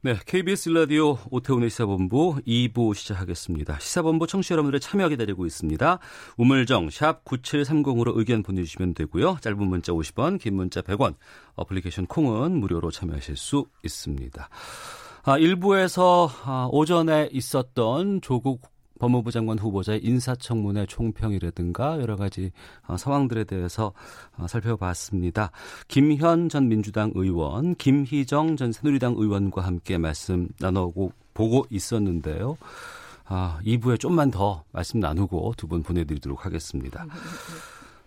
네, KBS 라디오 오태훈의 시사본부 2부 시작하겠습니다. 시사본부 청취자 여러분들의 참여 기다리고 있습니다. 우물정 샵 9730으로 의견 보내주시면 되고요. 짧은 문자 50원, 긴 문자 100원, 어플리케이션 콩은 무료로 참여하실 수 있습니다. 아, 일부에서 아, 오전에 있었던 조국 법무부 장관 후보자의 인사청문회 총평이라든가 여러 가지 어, 상황들에 대해서 어, 살펴봤습니다. 김현 전 민주당 의원, 김희정 전 새누리당 의원과 함께 말씀 나누고 보고 있었는데요. 아, 2부에 좀만 더 말씀 나누고 두 분 보내드리도록 하겠습니다.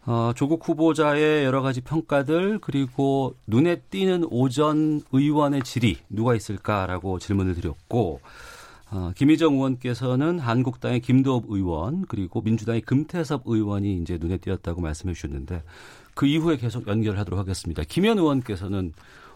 어, 조국 후보자의 여러 가지 평가들 그리고 눈에 띄는 오전 의원의 질의 누가 있을까라고 질문을 드렸고 어, 김희정 의원께서는 한국당의 김도업 의원 그리고 민주당의 금태섭 의원이 이제 눈에 띄었다고 말씀해 주셨는데 그 이후에 계속 연결하도록 하겠습니다. 김현 의원께서는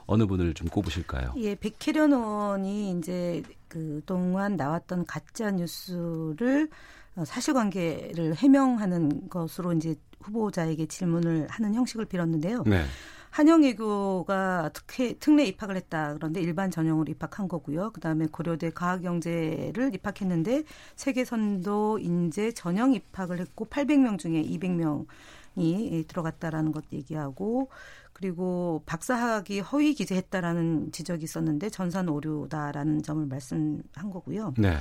어느 분을 좀 꼽으실까요? 예, 백혜련 의원이 이제 그 동안 나왔던 가짜 뉴스를 어, 사실관계를 해명하는 것으로 이제 후보자에게 질문을 하는 형식을 빌었는데요. 네. 한영외교가 특혜, 특례 입학을 했다. 그런데 일반 전형으로 입학한 거고요. 그 다음에 고려대 과학영재를 입학했는데 세계선도 인재 전형 입학을 했고 800명 중에 200명이 들어갔다라는 것 얘기하고 그리고 박사학위 허위 기재했다라는 지적이 있었는데 전산 오류다라는 점을 말씀한 거고요. 네.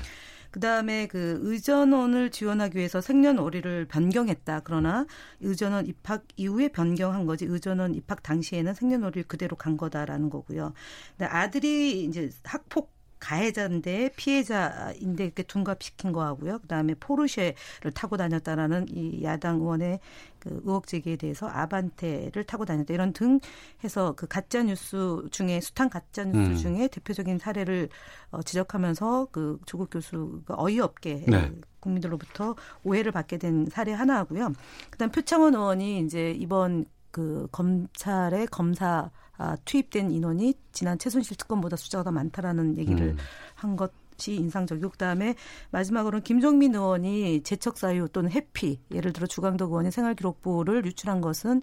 그 다음에 그 의전원을 지원하기 위해서 생년월일을 변경했다. 그러나 의전원 입학 이후에 변경한 거지 의전원 입학 당시에는 생년월일 그대로 간 거다라는 거고요. 근데 아들이 이제 학폭 가해자인데 피해자인데 이렇게 둔갑시킨 거하고요. 그다음에 포르쉐를 타고 다녔다라는 이 야당 의원의 그 의혹 제기에 대해서 아반떼를 타고 다녔다 이런 등 해서 그 가짜 뉴스 중에 숱한 가짜 뉴스 음. 중에 대표적인 사례를 어, 지적하면서 그 조국 교수가 어이없게 네. 국민들로부터 오해를 받게 된 사례 하나고요. 그다음 표창원 의원이 이제 이번 그 검찰의 검사 아, 투입된 인원이 지난 최순실 특검보다 숫자가 더 많다라는 얘기를 음. 한 것 이 인상적이고 그다음에 마지막으로는 김종민 의원이 재척 사유 또는 해피 예를 들어 주강덕 의원이 생활기록부를 유출한 것은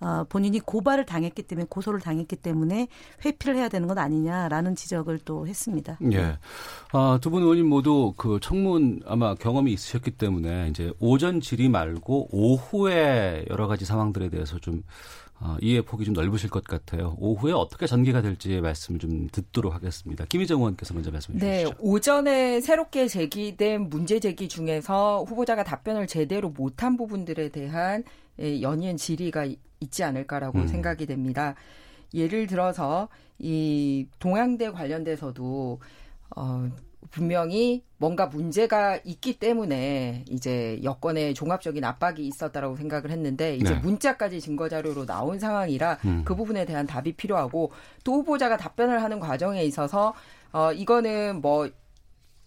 어, 본인이 고발을 당했기 때문에 고소를 당했기 때문에 회피를 해야 되는 것 아니냐라는 지적을 또 했습니다. 예. 아, 두 분 의원님 모두 그 청문 아마 경험이 있으셨기 때문에 이제 오전 질의 말고 오후에 여러 가지 상황들에 대해서 좀 어, 이해 폭이 좀 넓으실 것 같아요. 오후에 어떻게 전개가 될지 말씀 좀 듣도록 하겠습니다. 김희정 의원께서 먼저 말씀해 네, 주시죠. 오전에 새롭게 제기된 문제 제기 중에서 후보자가 답변을 제대로 못한 부분들에 대한 예, 연이은 질의가 이- 있지 않을까라고 음. 생각이 됩니다. 예를 들어서 이 동양대 관련돼서도 어 분명히 뭔가 문제가 있기 때문에 이제 여권의 종합적인 압박이 있었다라고 생각을 했는데 이제 네. 문자까지 증거 자료로 나온 상황이라 음. 그 부분에 대한 답이 필요하고 또 후보자가 답변을 하는 과정에 있어서 어 이거는 뭐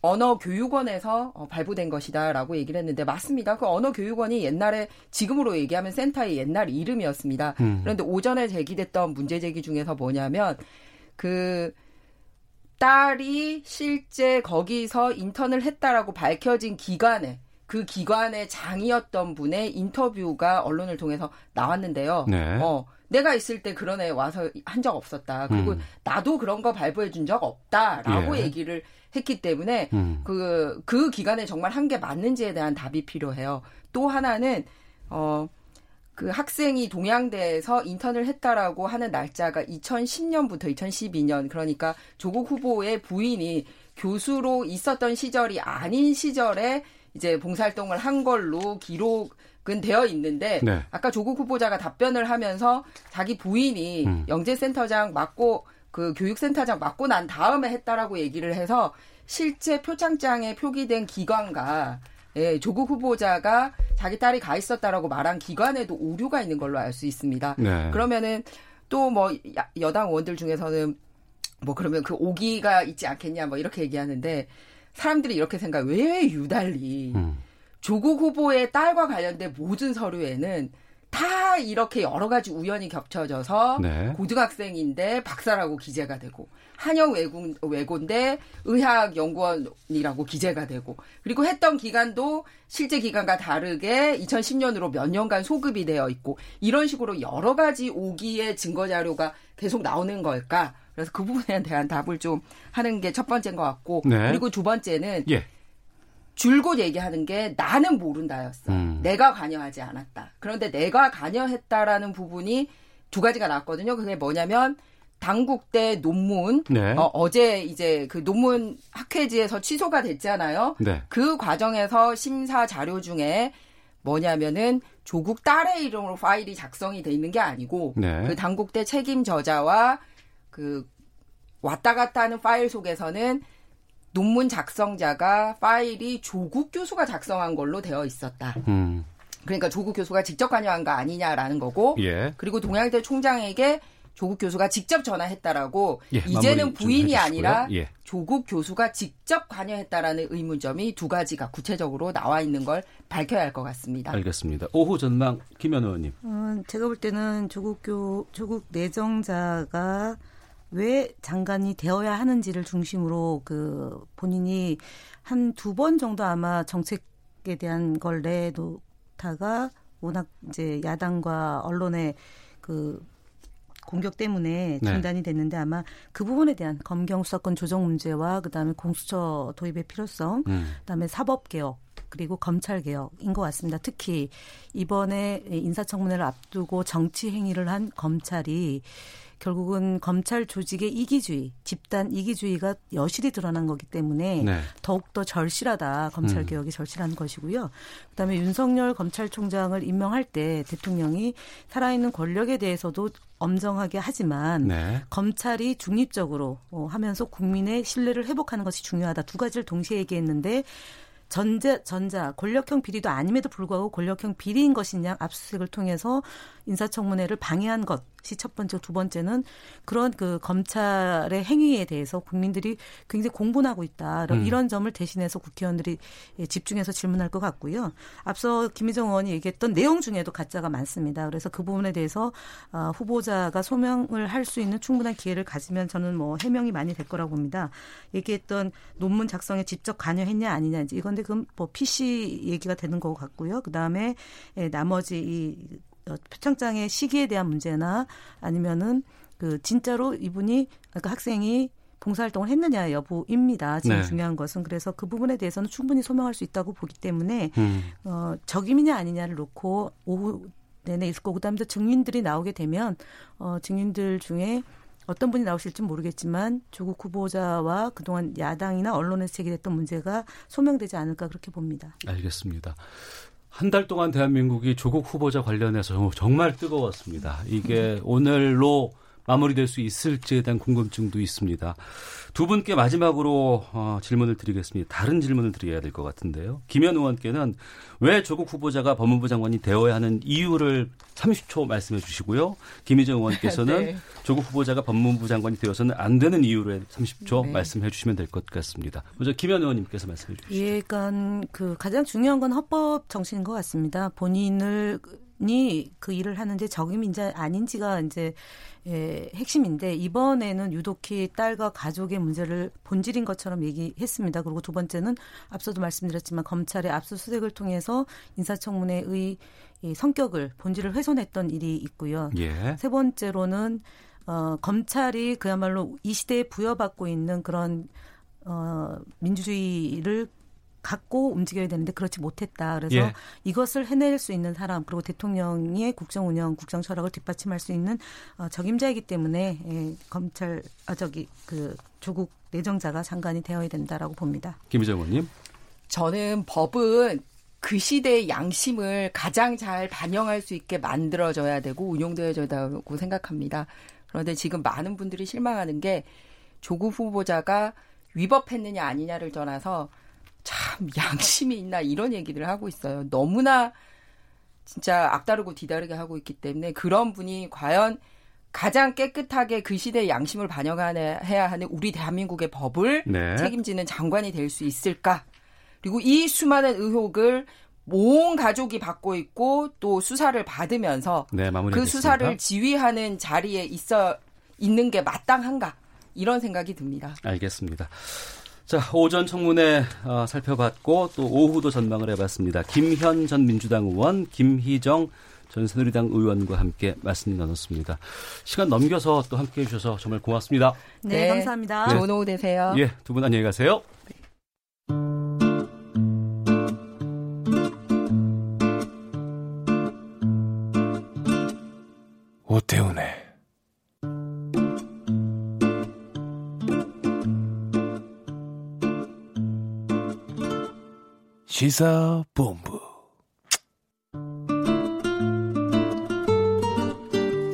언어 교육원에서 어, 발부된 것이다라고 얘기를 했는데 맞습니다. 그 언어 교육원이 옛날에 지금으로 얘기하면 센터의 옛날 이름이었습니다. 음. 그런데 오전에 제기됐던 문제 제기 중에서 뭐냐면 그 딸이 실제 거기서 인턴을 했다라고 밝혀진 기관에 그 기관의 장이었던 분의 인터뷰가 언론을 통해서 나왔는데요. 네. 어, 내가 있을 때 그런 애 와서 한 적 없었다. 그리고 음. 나도 그런 거 발부해 준 적 없다라고 예. 얘기를 했기 때문에 음. 그, 그 기간에 정말 한 게 맞는지에 대한 답이 필요해요. 또 하나는, 어, 그 학생이 동양대에서 인턴을 했다라고 하는 날짜가 2010년부터 2012년, 그러니까 조국 후보의 부인이 교수로 있었던 시절이 아닌 시절에 이제 봉사활동을 한 걸로 기록은 되어 있는데, 네. 아까 조국 후보자가 답변을 하면서 자기 부인이 음. 영재센터장 맡고 그 교육센터장 맡고 난 다음에 했다라고 얘기를 해서 실제 표창장에 표기된 기관과 예, 조국 후보자가 자기 딸이 가 있었다라고 말한 기관에도 오류가 있는 걸로 알 수 있습니다. 네. 그러면은 또 뭐 여당 의원들 중에서는 뭐 그러면 그 오기가 있지 않겠냐 뭐 이렇게 얘기하는데 사람들이 이렇게 생각 왜 유달리 음. 조국 후보의 딸과 관련된 모든 서류에는 다 이렇게 여러 가지 우연히 겹쳐져서 네. 고등학생인데 박사라고 기재가 되고 한영 외고, 외고인데 의학연구원이라고 기재가 되고 그리고 했던 기간도 실제 기간과 다르게 2010년으로 몇 년간 소급이 되어 있고 이런 식으로 여러 가지 오기의 증거 자료가 계속 나오는 걸까? 그래서 그 부분에 대한 답을 좀 하는 게 첫 번째인 것 같고 네. 그리고 두 번째는 예. 줄곧 얘기하는 게 나는 모른다였어. 음. 내가 관여하지 않았다. 그런데 내가 관여했다라는 부분이 두 가지가 나왔거든요. 그게 뭐냐면 당국대 논문 네. 어, 제 이제 그 논문 학회지에서 취소가 됐잖아요. 네. 그 과정에서 심사 자료 중에 뭐냐면은 조국 딸의 이름으로 파일이 작성이 돼 있는 게 아니고 네. 그 당국대 책임 저자와 그 왔다 갔다 하는 파일 속에서는 논문 작성자가 파일이 조국 교수가 작성한 걸로 되어 있었다. 음. 그러니까 조국 교수가 직접 관여한 거 아니냐라는 거고, 예. 그리고 동양대 총장에게 조국 교수가 직접 전화했다라고 예, 이제는 부인이 아니라 예. 조국 교수가 직접 관여했다라는 의문점이 두 가지가 구체적으로 나와 있는 걸 밝혀야 할 것 같습니다. 알겠습니다. 오후 전망 김현 의원님. 음, 제가 볼 때는 조국 교 조국 내정자가 왜 장관이 되어야 하는지를 중심으로 그 본인이 한 두 번 정도 아마 정책에 대한 걸 내놓다가 워낙 이제 야당과 언론의 그 공격 때문에 네. 중단이 됐는데 아마 그 부분에 대한 검경 수사권 조정 문제와 그다음에 공수처 도입의 필요성, 음. 그다음에 사법 개혁 그리고 검찰 개혁인 것 같습니다. 특히 이번에 인사청문회를 앞두고 정치 행위를 한 검찰이 결국은 검찰 조직의 이기주의, 집단 이기주의가 여실히 드러난 거기 때문에 네. 더욱더 절실하다. 검찰 음. 개혁이 음. 절실한 것이고요. 그다음에 윤석열 검찰총장을 임명할 때 대통령이 살아있는 권력에 대해서도 엄정하게 하지만 네. 검찰이 중립적으로 어, 하면서 국민의 신뢰를 회복하는 것이 중요하다. 두 가지를 동시에 얘기했는데 전자 전자 권력형 비리도 아님에도 불구하고 권력형 비리인 것이냐 압수수색을 통해서 인사청문회를 방해한 것이 첫 번째, 두 번째는 그런 그 검찰의 행위에 대해서 국민들이 굉장히 공분하고 있다. 음. 이런 점을 대신해서 국회의원들이 집중해서 질문할 것 같고요. 앞서 김희정 의원이 얘기했던 내용 중에도 가짜가 많습니다. 그래서 그 부분에 대해서 어, 후보자가 소명을 할 수 있는 충분한 기회를 가지면 저는 뭐 해명이 많이 될 거라고 봅니다. 얘기했던 논문 작성에 직접 관여했냐 아니냐 이건데 그건 뭐 PC 얘기가 되는 것 같고요. 그 다음에 나머지 이 어, 표창장의 시기에 대한 문제나 아니면은 그 진짜로 이분이 그러니까 학생이 봉사활동을 했느냐 여부입니다. 지금 네. 중요한 것은 그래서 그 부분에 대해서는 충분히 소명할 수 있다고 보기 때문에 음. 어, 적임이냐 아니냐를 놓고 오후 내내 있을 거고 그다음에 증인들이 나오게 되면 어, 증인들 중에 어떤 분이 나오실지 모르겠지만 조국 후보자와 그동안 야당이나 언론에서 제기됐던 문제가 소명되지 않을까 그렇게 봅니다. 알겠습니다. 한 달 동안 대한민국이 조국 후보자 관련해서 정말 뜨거웠습니다. 이게 오늘로 마무리될 수 있을지에 대한 궁금증도 있습니다. 두 분께 마지막으로 어, 질문을 드리겠습니다. 다른 질문을 드려야 될 것 같은데요. 김현 의원께는 왜 조국 후보자가 법무부 장관이 되어야 하는 이유를 30초 말씀해 주시고요. 김희정 의원께서는 네. 조국 후보자가 법무부 장관이 되어서는 안 되는 이유를 30초 네. 말씀해 주시면 될 것 같습니다. 먼저 김현 의원님께서 말씀해 주시죠. 예, 그러니까 그 가장 중요한 건 헌법 정신인 것 같습니다. 본인을 이그 일을 하는데 적임인지 아닌지가 이제 예, 핵심인데 이번에는 유독히 딸과 가족의 문제를 본질인 것처럼 얘기했습니다. 그리고 두 번째는 앞서도 말씀드렸지만 검찰의 압수수색을 통해서 인사청문회의 이 성격을 본질을 훼손했던 일이 있고요. 예. 세 번째로는 어, 검찰이 그야말로 이 시대에 부여받고 있는 그런 어, 민주주의를 갖고 움직여야 되는데 그렇지 못했다. 그래서 예. 이것을 해낼 수 있는 사람 그리고 대통령의 국정 운영, 국정 철학을 뒷받침할 수 있는 어, 적임자이기 때문에 예, 검찰 아 저기 그 조국 내정자가 장관이 되어야 된다라고 봅니다. 김희정 의원님. 저는 법은 그 시대의 양심을 가장 잘 반영할 수 있게 만들어져야 되고 운용되어져야 되고 생각합니다. 그런데 지금 많은 분들이 실망하는 게 조국 후보자가 위법했느냐 아니냐를 떠나서 참 양심이 있나 이런 얘기를 하고 있어요. 너무나 진짜 앞다르고 뒤다르게 하고 있기 때문에 그런 분이 과연 가장 깨끗하게 그 시대의 양심을 반영해야 하는 우리 대한민국의 법을 네. 책임지는 장관이 될 수 있을까? 그리고 이 수많은 의혹을 온 가족이 받고 있고 또 수사를 받으면서 네, 그. 수사를 지휘하는 자리에 있어 있는 게 마땅한가 이런 생각이 듭니다. 알겠습니다. 자, 오전 청문회 어, 살펴봤고 또 오후도 전망을 해봤습니다. 김현 전 민주당 의원, 김희정 전 새누리당 의원과 함께 말씀 나눴습니다. 시간 넘겨서 또 함께 해주셔서 정말 고맙습니다. 네, 네. 감사합니다. 좋은 오후 되세요. 예, 두 분 안녕히 가세요. 오태훈의 시사본부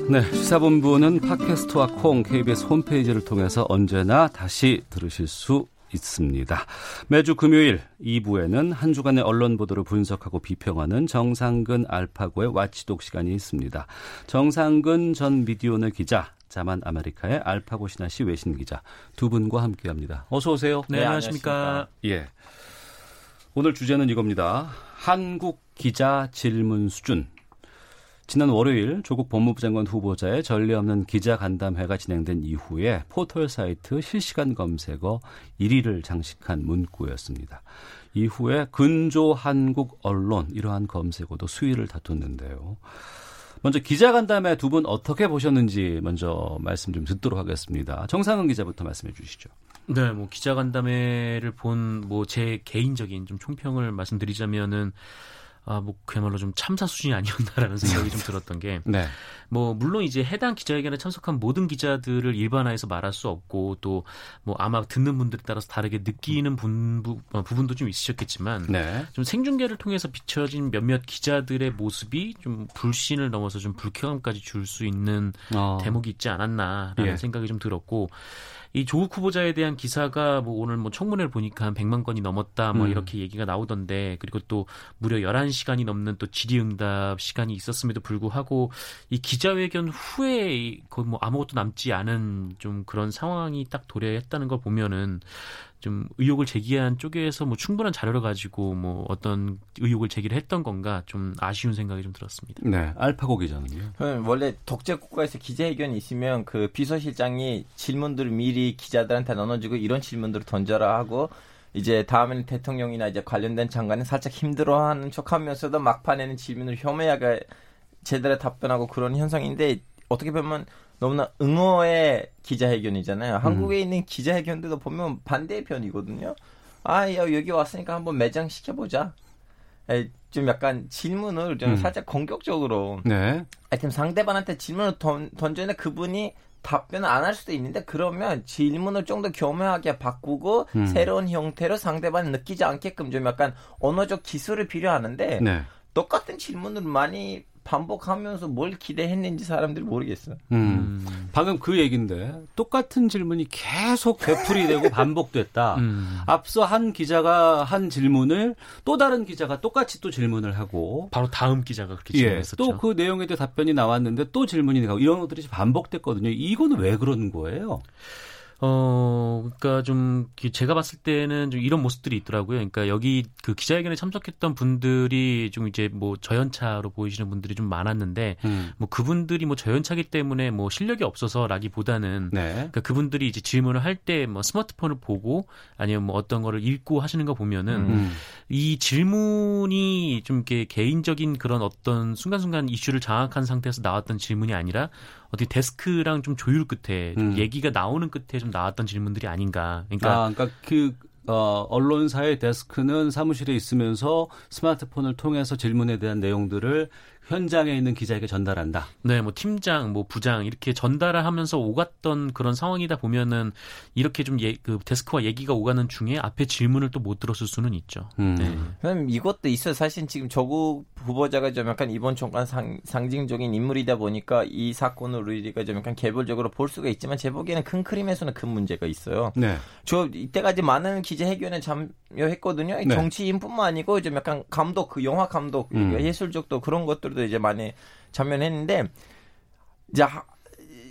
네, 시사본부는 팟캐스트와 콩 KBS 홈페이지를 통해서 언제나 다시 들으실 수 있습니다. 매주 금요일 2부에는 한 주간의 언론 보도를 분석하고 비평하는 정상근 알파고의 와치독 시간이 있습니다. 정상근 전 미디어오늘 기자, 자만 아메리카의 알파고 신하 씨 외신 기자 두 분과 함께합니다. 어서 오세요. 네, 안녕하십니까. 예. 오늘 주제는 이겁니다. 한국 기자 질문 수준. 지난 월요일 조국 법무부 장관 후보자의 전례 없는 기자 간담회가 진행된 이후에 포털 사이트 실시간 검색어 1위를 장식한 문구였습니다. 이후에 근조 한국 언론 이러한 검색어도 수위를 다퉜는데요. 먼저 기자 간담회 두 분 어떻게 보셨는지 먼저 말씀 좀 듣도록 하겠습니다. 정상은 기자부터 말씀해 주시죠. 네, 뭐 기자 간담회를 본 뭐 제 개인적인 좀 총평을 말씀드리자면은 아, 뭐 그야말로 좀 참사 수준이 아니었나라는 생각이 좀 들었던 게 네. 뭐 물론 이제 해당 기자회견에 참석한 모든 기자들을 일반화해서 말할 수 없고 또 뭐 아마 듣는 분들에 따라서 다르게 느끼는 분, 부, 어, 부분도 좀 있으셨겠지만 네. 좀 생중계를 통해서 비춰진 몇몇 기자들의 모습이 좀 불신을 넘어서 좀 불쾌감까지 줄 수 있는 어. 대목이 있지 않았나라는 예. 생각이 좀 들었고 이 조국 후보자에 대한 기사가 뭐 오늘 뭐 청문회를 보니까 한 100만 건이 넘었다 뭐 음. 이렇게 얘기가 나오던데 그리고 또 무려 11시간이 넘는 또 질의응답 시간이 있었음에도 불구하고 이 기자회견 후에 이 거의 뭐 아무것도 남지 않은 좀 그런 상황이 딱 도래했다는 걸 보면은 좀 의혹을 제기한 쪽에서 뭐 충분한 자료를 가지고 뭐 어떤 의혹을 제기를 했던 건가 좀 아쉬운 생각이 좀 들었습니다. 네. 알파고 기자는요. 저는 원래 독재 국가에서 기자회견이 있으면 그 비서실장이 질문들을 미리 기자들한테 나눠주고 이런 질문들을 던져라 하고 이제 다음에는 대통령이나 이제 관련된 장관은 살짝 힘들어하는 척하면서도 막판에는 질문을 혐오하게 제대로 답변하고 그런 현상인데 어떻게 보면 너무나 응어의 기자회견이잖아요. 한국에 있는 기자회견들도 보면 반대의 편이거든요. 아, 야, 여기 왔으니까 한번 매장 시켜보자. 에, 좀 약간 질문을 좀 음. 살짝 공격적으로 네. 하여튼 상대방한테 질문을 던, 던져는 그분이 답변을 안 할 수도 있는데 그러면 질문을 좀 더 교묘하게 바꾸고 음. 새로운 형태로 상대방이 느끼지 않게끔 좀 약간 언어적 기술이 필요하는데 네. 똑같은 질문을 많이 반복하면서 뭘 기대했는지 사람들이 모르겠어. 음. 방금 그 얘기인데 똑같은 질문이 계속 되풀이 되고 반복됐다. 음. 앞서 한 기자가 한 질문을 또 다른 기자가 똑같이 또 질문을 하고 바로 다음 기자가 그렇게 예, 질문했었죠. 또그 내용에 대해 답변이 나왔는데 또 질문이 나고 이런 것들이 반복됐거든요. 이거는 왜 그런 거예요? 어, 그러니까 좀 제가 봤을 때는 좀 이런 모습들이 있더라고요. 그러니까 여기 그 기자회견에 참석했던 분들이 좀 이제 뭐 저연차로 보이시는 분들이 좀 많았는데 음. 뭐 그분들이 뭐 저연차기 때문에 뭐 실력이 없어서라기보다는 네. 그러니까 그분들이 이제 질문을 할 때 뭐 스마트폰을 보고 아니면 뭐 어떤 거를 읽고 하시는 거 보면은 음. 이 질문이 좀 이렇게 개인적인 그런 어떤 순간순간 이슈를 장악한 상태에서 나왔던 질문이 아니라 어떻게 데스크랑 좀 조율 끝에 좀 음. 얘기가 나오는 끝에 좀 나왔던 질문들이 아닌가. 그러니까 아, 그러니까 그 어, 언론사의 데스크는 사무실에 있으면서 스마트폰을 통해서 질문에 대한 내용들을 현장에 있는 기자에게 전달한다. 네, 뭐 팀장, 뭐 부장 이렇게 전달을 하면서 오갔던 그런 상황이다 보면은 이렇게 좀그 데스크와 얘기가 오가는 중에 앞에 질문을 또 못 들었을 수는 있죠. 음. 네. 그럼 이것도 있어요. 사실 지금 조국 후보자가 좀 약간 이번 정권 상, 상징적인 인물이다 보니까 이 사건을 우리가 좀 약간 개별적으로 볼 수가 있지만 제 보기에는 큰 그림에서는 큰 문제가 있어요. 네. 저 이때까지 많은 기자 회견에 참여했거든요. 네. 정치인뿐만 아니고 좀 약간 감독, 그 영화 감독, 음. 예술적도 그런 것들 도 이제 많이 참여했는데 이제 하-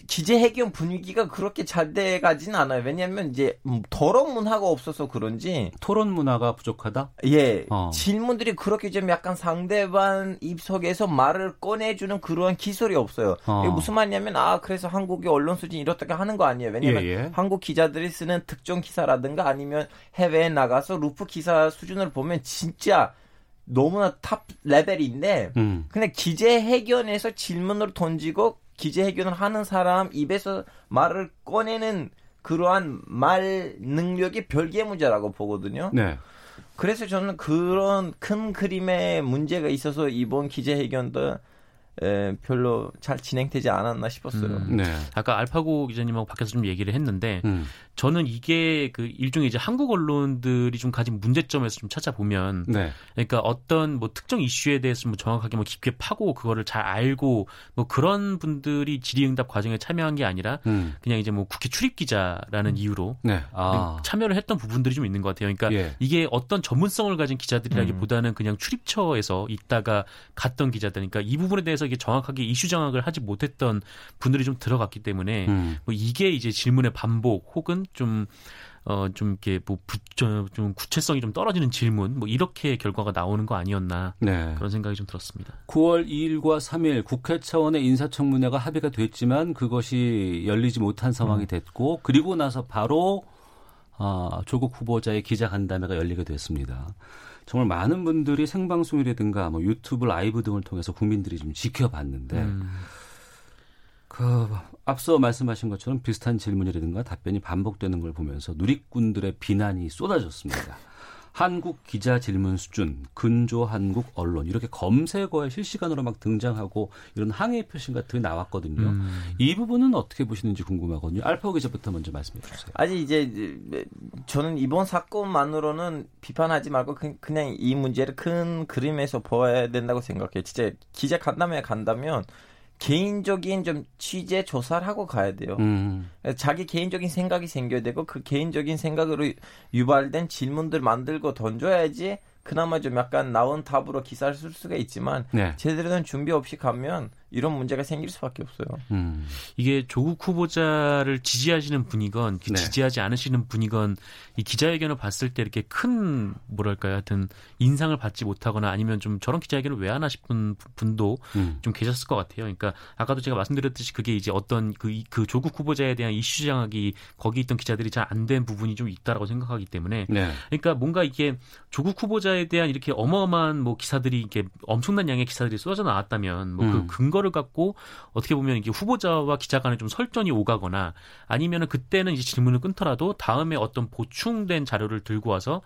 기자회견 분위기가 그렇게 잘 돼가지는 않아요. 왜냐하면 이제 음, 토론 문화가 없어서 그런지 토론 문화가 부족하다. 예 어. 질문들이 그렇게 좀 약간 상대방 입속에서 말을 꺼내주는 그러한 기술이 없어요. 어. 이게 무슨 말이냐면 아 그래서 한국의 언론 수준이 이렇다고 하는 거 아니에요. 왜냐면 예, 예. 한국 기자들이 쓰는 특정 기사라든가 아니면 해외에 나가서 르포 기사 수준을 보면 진짜 너무나 top level인데 음. 근데 기자회견에서 질문을 던지고 기자회견을 하는 사람 입에서 말을 꺼내는 그러한 말 능력이 별개의 문제라고 보거든요. 네. 그래서 저는 그런 큰 그림의 문제가 있어서 이번 기재해견도 에, 별로 잘 진행되지 않았나 싶었어요. 음. 네. 아까 알파고 기자님하고 밖에서 좀 얘기를 했는데 음. 저는 이게 그 일종의 이제 한국 언론들이 좀 가진 문제점에서 좀 찾아보면 네. 그러니까 어떤 뭐 특정 이슈에 대해서 뭐 정확하게 뭐 깊게 파고 그거를 잘 알고 뭐 그런 분들이 질의응답 과정에 참여한 게 아니라 음. 그냥 이제 뭐 국회 출입 기자라는 이유로 네. 아. 참여를 했던 부분들이 좀 있는 것 같아요. 그러니까 예. 이게 어떤 전문성을 가진 기자들이라기보다는 그냥 출입처에서 있다가 갔던 기자들, 그러니까 이 부분에 대해서 이게 정확하게 이슈 장악을 하지 못했던 분들이 좀 들어갔기 때문에 음. 뭐 이게 이제 질문의 반복 혹은 좀 어, 좀 이렇게 뭐, 부, 저, 좀 구체성이 좀 떨어지는 질문, 뭐, 이렇게 결과가 나오는 거 아니었나. 네. 그런 생각이 좀 들었습니다. 9월 2일과 3일 국회 차원의 인사청문회가 합의가 됐지만 그것이 열리지 못한 상황이 됐고 그리고 나서 바로 아, 조국 후보자의 기자간담회가 열리게 됐습니다. 정말 많은 분들이 생방송이라든가 뭐 유튜브 라이브 등을 통해서 국민들이 좀 지켜봤는데 음. 그 앞서 말씀하신 것처럼 비슷한 질문이라든가 답변이 반복되는 걸 보면서 누리꾼들의 비난이 쏟아졌습니다. 한국 기자 질문 수준, 근조 한국 언론 이렇게 검색어에 실시간으로 막 등장하고 이런 항의 표시 같은 게 나왔거든요. 음. 이 부분은 어떻게 보시는지 궁금하거든요. 알파고 기자부터 먼저 말씀해 주세요. 아직 이제 저는 이번 사건만으로는 비판하지 말고 그- 그냥 이 문제를 큰 그림에서 보아야 된다고 생각해요. 진짜 기자 간담회 간다면 개인적인 좀 취재 조사를 하고 가야 돼요. 음, 자기 개인적인 생각이 생겨야 되고 그 개인적인 생각으로 유발된 질문들 만들고 던져야지 그나마 좀 약간 나온 답으로 기사를 쓸 수가 있지만 네. 제대로 된 준비 없이 가면 이런 문제가 생길 수밖에 없어요. 음, 이게 조국 후보자를 지지하시는 분이건 기- 네. 지지하지 않으시는 분이건 이 기자회견을 봤을 때 이렇게 큰 뭐랄까요 하여튼 인상을 받지 못하거나 아니면 좀 저런 기자회견을 왜 하나 싶은 부- 분도 음. 좀 계셨을 것 같아요. 그러니까 아까도 제가 말씀드렸듯이 그게 이제 어떤 그, 이- 그 조국 후보자에 대한 이슈 장악이 거기 있던 기자들이 잘 안 된 부분이 좀 있다라고 생각하기 때문에 네. 그러니까 뭔가 이게 조국 후보자에 대한 이렇게 어마어마한 뭐 기사들이 이렇게 엄청난 양의 기사들이 쏟아져 나왔다면 뭐그 음. 근거 를 갖고 어떻게 보면 이게 후보자와 기자 간에 좀 설전이 오가거나 아니면은 그때는 이제 질문을 끊더라도 다음에 어떤 보충된 자료를 들고 와서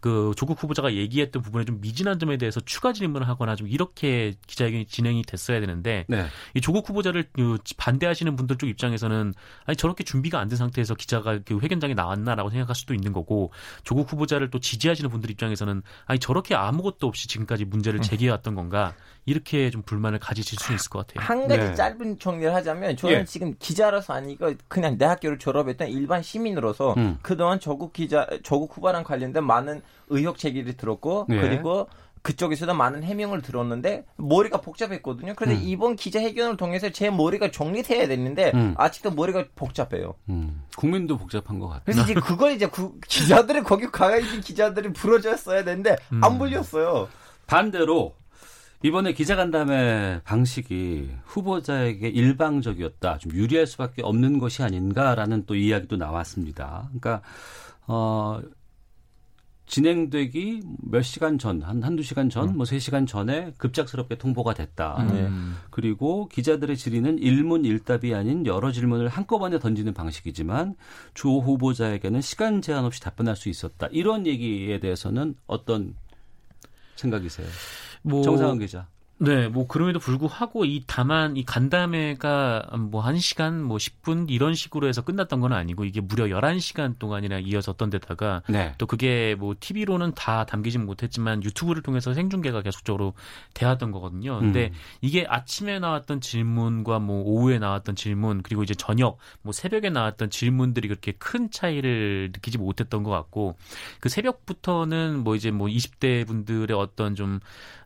그 조국 후보자가 얘기했던 부분에 좀 미진한 점에 대해서 추가 질문을 하거나 좀 이렇게 기자회견이 진행이 됐어야 되는데 네. 이 조국 후보자를 그 반대하시는 분들 쪽 입장에서는 아니 저렇게 준비가 안 된 상태에서 기자가 그 회견장에 나왔나라고 생각할 수도 있는 거고 조국 후보자를 또 지지하시는 분들 입장에서는 아니 저렇게 아무것도 없이 지금까지 문제를 제기해왔던 건가 이렇게 좀 불만을 가지실 수 있을 것 같아요. 한 가지 네. 짧은 정리를 하자면 저는 예. 지금 기자로서 아니고 그냥 내 학교를 졸업했던 일반 시민으로서 음. 그동안 조국 기자 조국 후보랑 관련된 많은 의혹 제기를 들었고 네. 그리고 그쪽에서도 많은 해명을 들었는데 머리가 복잡했거든요. 그래서 음. 이번 기자회견을 통해서 제 머리가 정리돼야 됐는데 음. 아직도 머리가 복잡해요. 음, 국민도 복잡한 것 같아요. 그래서 이제 그걸 이제 구- 기자들이 거기 가야 있는 기자들이 불어줬어야 되는데 음. 안 불렸어요. 반대로 이번에 기자간담회 방식이 후보자에게 일방적이었다, 좀 유리할 수밖에 없는 것이 아닌가라는 또 이야기도 나왔습니다. 그러니까 어, 진행되기 몇 시간 전, 한 한두 시간 전, 뭐세 시간 전에 급작스럽게 통보가 됐다. 음. 그리고 기자들의 질의는 일문 일답이 아닌 여러 질문을 한꺼번에 던지는 방식이지만 주 후보자에게는 시간 제한 없이 답변할 수 있었다. 이런 얘기에 대해서는 어떤 생각이세요? 뭐 정상훈 기자. 네, 뭐 그럼에도 불구하고 이 다만 이 간담회가 뭐 1시간 뭐 10분 이런 식으로 해서 끝났던 건 아니고 이게 무려 11시간 동안이나 이어졌던 데다가 네. 또 그게 뭐 TV로는 다 담기진 못했지만 유튜브를 통해서 생중계가 계속적으로 돼왔던 거거든요. 근데 음. 이게 아침에 나왔던 질문과 뭐 오후에 나왔던 질문 그리고 이제 저녁 뭐 새벽에 나왔던 질문들이 그렇게 큰 차이를 느끼지 못했던 것 같고 그 새벽부터는 뭐 이제 뭐 20대 분들의 어떤 좀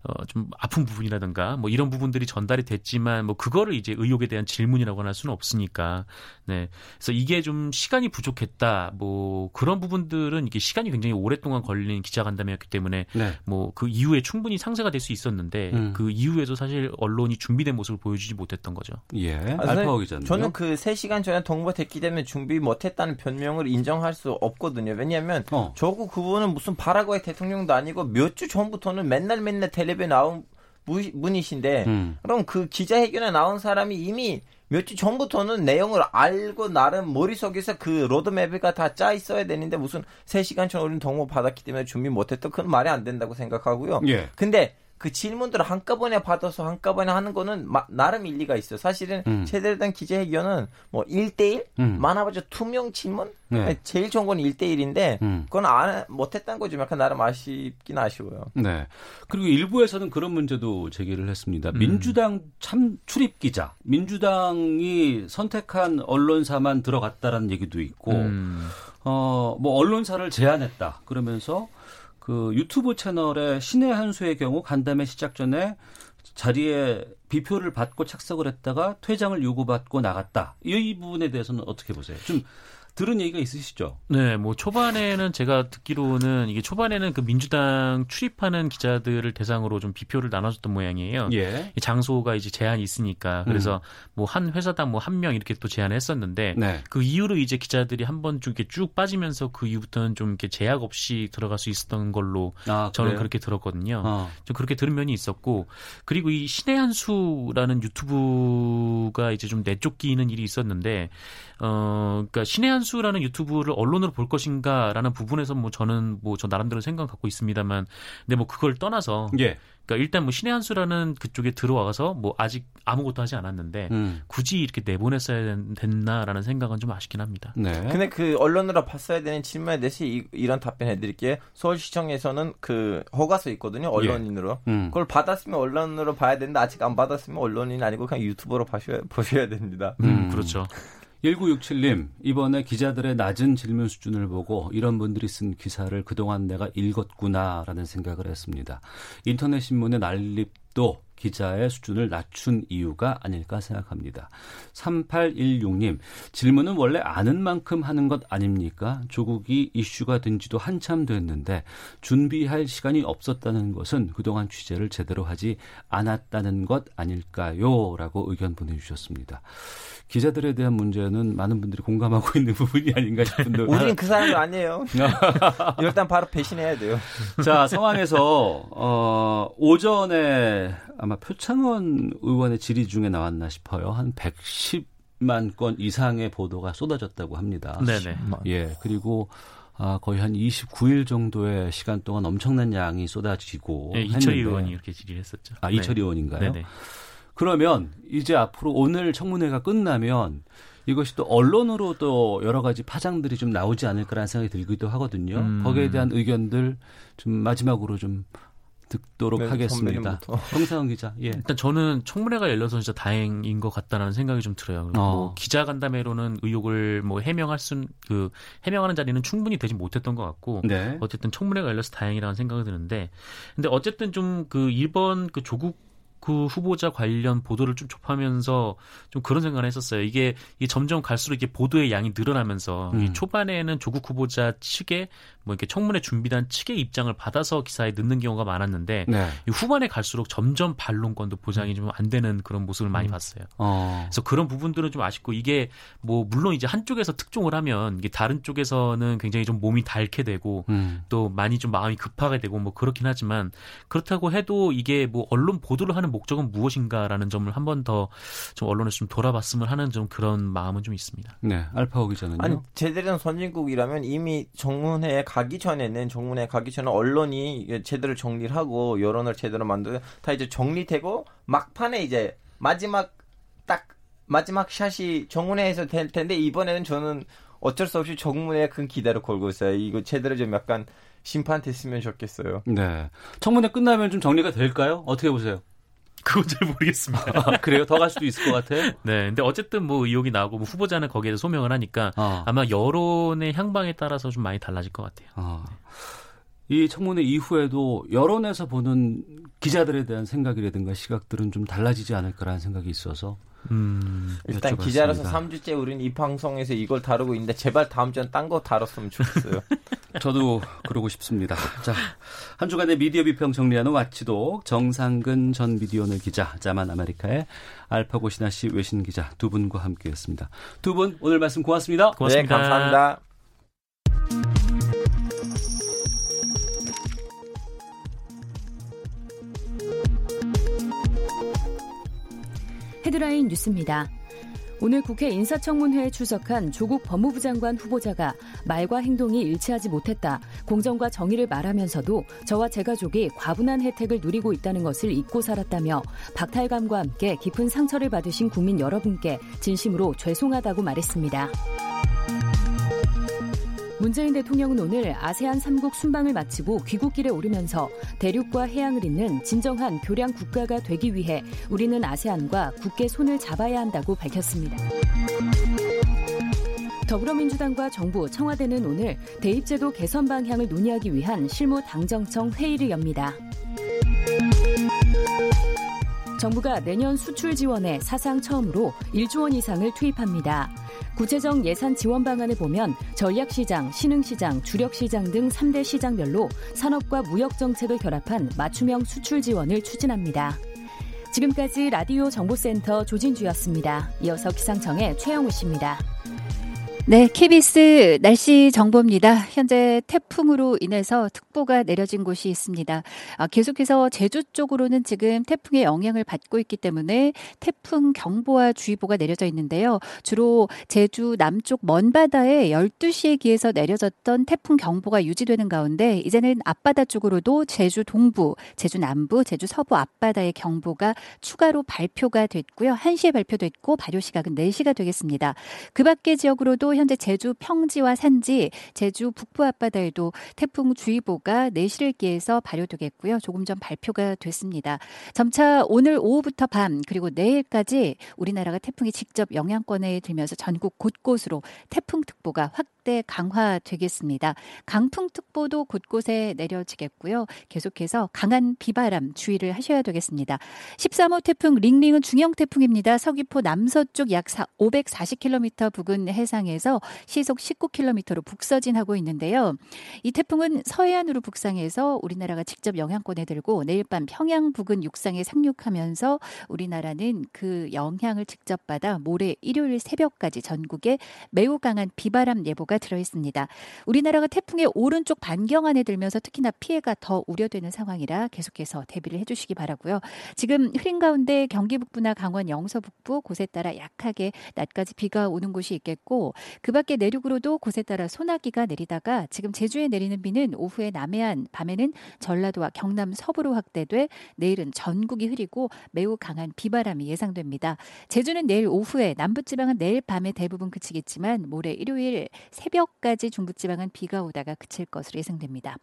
어, 좀 아픈 부분이라든가 뭐 이런 부분들이 전달이 됐지만 뭐 그거를 이제 의혹에 대한 질문이라고 할 수는 없으니까 네 그래서 이게 좀 시간이 부족했다 뭐 그런 부분들은 이게 시간이 굉장히 오랫동안 걸린 기자간담회였기 때문에 네. 뭐그 이후에 충분히 상세가 될 수 있었는데 음. 그 이후에도 사실 언론이 준비된 모습을 보여주지 못했던 거죠. 예. 아, 알파오 기자님. 저는 그 3시간 전에 통보됐기 때문에 준비 못했다는 변명을 인정할 수 없거든요. 왜냐하면 어. 저거 그분은 무슨 파라과이 대통령도 아니고 몇 주 전부터는 맨날 맨날 텔레 비에 나온 무- 분이신데 음. 그럼 그 기자회견에 나온 사람이 이미 몇 주 전부터는 내용을 알고 나름 머릿속에서 그 로드맵이 다짜 있어야 되는데 무슨 3시간 전에 우리는 동호 받았기 때문에 준비 못했다. 그건 말이 안 된다고 생각하고요. 예. 근데 그 질문들을 한꺼번에 받아서 한꺼번에 하는 거는 마- 나름 일리가 있어요. 사실은 음. 제대로 된 기자회견은 뭐 1대1? 음. 많아봤자 투명 질문? 네. 제일 좋은 건 1대1인데 음. 그건 안, 못했다는 거죠. 약간 나름 아쉽긴 아쉬워요. 네. 그리고 일부에서는 그런 문제도 제기를 했습니다. 음. 민주당 참 출입 기자, 민주당이 선택한 언론사만 들어갔다라는 얘기도 있고, 음. 어, 뭐 언론사를 제한했다. 그러면서 그 유튜브 채널의 신의 한수의 경우 간담회 시작 전에 자리에 비표를 받고 착석을 했다가 퇴장을 요구받고 나갔다. 이 부분에 대해서는 어떻게 보세요? 좀 들은 얘기가 있으시죠? 네, 뭐 초반에는 제가 듣기로는 이게 초반에는 그 민주당 출입하는 기자들을 대상으로 좀 비표를 나눠줬던 모양이에요. 예. 이 장소가 이제 제한이 있으니까 그래서 뭐한 회사당 뭐 한 명 이렇게 또 제한을 했었는데 네. 그 이후로 이제 기자들이 한번 좀 이렇게 쭉 빠지면서 그 이후부터는 좀 이렇게 제약 없이 들어갈 수 있었던 걸로 아, 저는? 그렇게 들었거든요. 어. 좀 그렇게 들은 면이 있었고 그리고 이 신의 한수라는 유튜브가 이제 좀 내쫓기는 일이 있었는데 어 그러니까 신의 한 수라는 유튜브를 언론으로 볼 것인가라는 부분에서 뭐 저는 뭐 저 나름대로 생각 갖고 있습니다만 근데 뭐 그걸 떠나서 예. 그러니까 일단 뭐 신의 한수라는 그쪽에 들어와서 뭐 아직 아무것도 하지 않았는데 음. 굳이 이렇게 내보냈어야 됐나라는 생각은 좀 아쉽긴 합니다. 네. 근데 그 언론으로 봤어야 되는 질문에 대해서 이, 런 답변 해 드릴게요. 서울시청에서는 그 허가서 있거든요. 언론인으로. 음. 그걸 받았으면 언론으로 봐야 되는데 아직 안 받았으면 언론인 아니고 그냥 유튜버로 봐셔야, 보셔야 됩니다. 음, 그렇죠. 1967님, 이번에 기자들의 낮은 질문 수준을 보고 이런 분들이 쓴 기사를 그동안 내가 읽었구나라는 생각을 했습니다. 인터넷 신문의 난립 도 기자의 수준을 낮춘 이유가 아닐까 생각합니다. 3816님, 질문은 원래 아는 만큼 하는 것 아닙니까? 조국이 이슈가 된 지도 한참 됐는데 준비할 시간이 없었다는 것은 그동안 취재를 제대로 하지 않았다는 것 아닐까요? 라고 의견 보내주셨습니다. 기자들에 대한 문제는 많은 분들이 공감하고 있는 부분이 아닌가 싶은데. 우리는 그 사람이 아니에요. 일단 바로 배신해야 돼요. 자, 상황에서, 어, 오전에 아마 표창원 의원의 질의 중에 나왔나 싶어요. 한 110만 건 이상의 보도가 쏟아졌다고 합니다. 네네. 예, 그리고 아, 거의 한 29일 정도의 시간 동안 엄청난 양이 쏟아지고. 네, 이철희 했는데. 의원이 이렇게 질의를 했었죠. 아, 이철희 의원인가요? 네네. 그러면 이제 앞으로 오늘 청문회가 끝나면 이것이 또 언론으로 또 여러 가지 파장들이 좀 나오지 않을까라는 생각이 들기도 하거든요. 음. 거기에 대한 의견들 좀 마지막으로 좀 듣도록 네, 하겠습니다. 홍상훈 기자. 예. 일단 저는 청문회가 열려서 진짜 다행인 것 같다는 생각이 좀 들어요. 그리고 어. 뭐 기자 간담회로는 의혹을 뭐 해명할 순그 해명하는 자리는 충분히 되지 못했던 것 같고 네. 어쨌든 청문회가 열려서 다행이라는 생각이 드는데 근데 어쨌든 좀 그 이번 그 조국 그 후보자 관련 보도를 좀 접하면서 좀 그런 생각을 했었어요. 이게, 이게 점점 갈수록 이게 보도의 양이 늘어나면서 음. 이 초반에는 조국 후보자 측에 뭐 이렇게 청문회 준비단 측의 입장을 받아서 기사에 넣는 경우가 많았는데 네. 이 후반에 갈수록 점점 반론권도 보장이 좀 안 되는 그런 모습을 많이 봤어요. 어. 그래서 그런 부분들은 좀 아쉽고 이게 뭐 물론 이제 한쪽에서 특종을 하면 이게 다른 쪽에서는 굉장히 좀 몸이 닳게 되고 음. 또 많이 좀 마음이 급하게 되고 뭐 그렇긴 하지만 그렇다고 해도 이게 뭐 언론 보도를 하는 목적은 무엇인가라는 점을 한 번 더 좀 언론에서 좀 돌아봤으면 하는 좀 그런 마음은 좀 있습니다. 네. 알파오 기자는요. 아니 제대로 된 선진국이라면 이미 정문회에 가기 전에는 정문회에 가기 전에 언론이 제대로 정리를 하고 여론을 제대로 만들고 다 이제 정리되고 막판에 이제 마지막 딱 마지막 샷이 정문회에서 될 텐데 이번에는 저는 어쩔 수 없이 정문회에 큰 기대를 걸고 있어요. 이거 제대로 좀 약간 심판 됐으면 좋겠어요. 네. 청문회 끝나면 좀 정리가 될까요? 어떻게 보세요? 그건 잘 모르겠습니다. 아, 그래요? 더 갈 수도 있을 것 같아요. 네, 근데 어쨌든 뭐 의혹이 나오고 뭐 후보자는 거기에서 소명을 하니까 어. 아마 여론의 향방에 따라서 좀 많이 달라질 것 같아요. 어. 이 청문회 이후에도 여론에서 보는 기자들에 대한 생각이라든가 시각들은 좀 달라지지 않을까라는 생각이 있어서 음, 일단 여쭤봤습니다. 기자라서 3주째 우리는 이 방송에서 이걸 다루고 있는데 제발 다음 주엔 딴 거 다뤘으면 좋겠어요. 저도 그러고 싶습니다. 자, 한 주간의 미디어 비평 정리하는 와치독 정상근 전 미디어오늘 기자, 자만 아메리카의 알파고 신하 씨 외신 기자 두 분과 함께했습니다. 두 분 오늘 말씀 고맙습니다. 고맙습니다. 네, 감사합니다. 헤드라인 뉴스입니다. 오늘 국회 인사청문회에 출석한 조국 법무부 장관 후보자가 말과 행동이 일치하지 못했다. 공정과 정의를 말하면서도 저와 제 가족이 과분한 혜택을 누리고 있다는 것을 잊고 살았다며 박탈감과 함께 깊은 상처를 받으신 국민 여러분께 진심으로 죄송하다고 말했습니다. 문재인 대통령은 오늘 아세안 3국 순방을 마치고 귀국길에 오르면서 대륙과 해양을 잇는 진정한 교량 국가가 되기 위해 우리는 아세안과 굳게 손을 잡아야 한다고 밝혔습니다. 더불어민주당과 정부, 청와대는 오늘 대입제도 개선 방향을 논의하기 위한 실무 당정청 회의를 엽니다. 정부가 내년 수출 지원에 사상 처음으로 1조 원 이상을 투입합니다. 구체적 예산 지원 방안을 보면 전략시장, 신흥시장, 주력시장 등 3대 시장별로 산업과 무역 정책을 결합한 맞춤형 수출 지원을 추진합니다. 지금까지 라디오 정보센터 조진주였습니다. 이어서 기상청의 최영우 씨입니다. 네, KBS 날씨 정보입니다. 현재 태풍으로 인해서 특보가 내려진 곳이 있습니다. 아, 계속해서 제주 쪽으로는 지금 태풍의 영향을 받고 있기 때문에 태풍 경보와 주의보가 내려져 있는데요. 주로 제주 남쪽 먼 바다에 12시에 기해서 내려졌던 태풍 경보가 유지되는 가운데 이제는 앞바다 쪽으로도 제주 동부, 제주 남부, 제주 서부 앞바다의 경보가 추가로 발표가 됐고요. 1시에 발표됐고 발효 시각은 4시가 되겠습니다. 그 밖의 지역으로도 현재 제주 평지와 산지, 제주 북부 앞바다에도 태풍 주의보가 내실을 기해서 발효되겠고요. 조금 전 발표가 됐습니다. 점차 오늘 오후부터 밤 그리고 내일까지 우리나라가 태풍이 직접 영향권에 들면서 전국 곳곳으로 태풍특보가 확 대 강화되겠습니다. 강풍특보도 곳곳에 내려지겠고요. 계속해서 강한 비바람 주의를 하셔야 되겠습니다. 13호 태풍 링링은 중형 태풍입니다. 서귀포 남서쪽 약 540km 부근 해상에서 시속 19km로 북서진하고 있는데요. 이 태풍은 서해안으로 북상해서 우리나라가 직접 영향권에 들고 내일 밤 평양 부근 육상에 상륙하면서 우리나라는 그 영향을 직접 받아 모레 일요일 새벽까지 전국에 매우 강한 비바람 예보가 들어 있습니다. 우리나라가 태풍의 오른쪽 반경 안에 들면서 특히나 피해가 더 우려되는 상황이라 계속해서 대비를 해주시기 바라고요. 지금 흐린 가운데 경기 북부나 강원 영서 북부 곳에 따라 약하게 낮까지 비가 오는 곳이 있겠고 그 밖에 내륙으로도 곳에 따라 소나기가 내리다가 지금 제주에 내리는 비는 오후에 남해안, 밤에는 전라도와 경남 서부로 확대돼 내일은 전국이 흐리고 매우 강한 비바람이 예상됩니다. 제주는 내일 오후에 남부지방은 내일 밤에 대부분 그치겠지만 모레 일요일 새벽까지 중부지방은 비가 오다가 그칠 것으로 예상됩니다.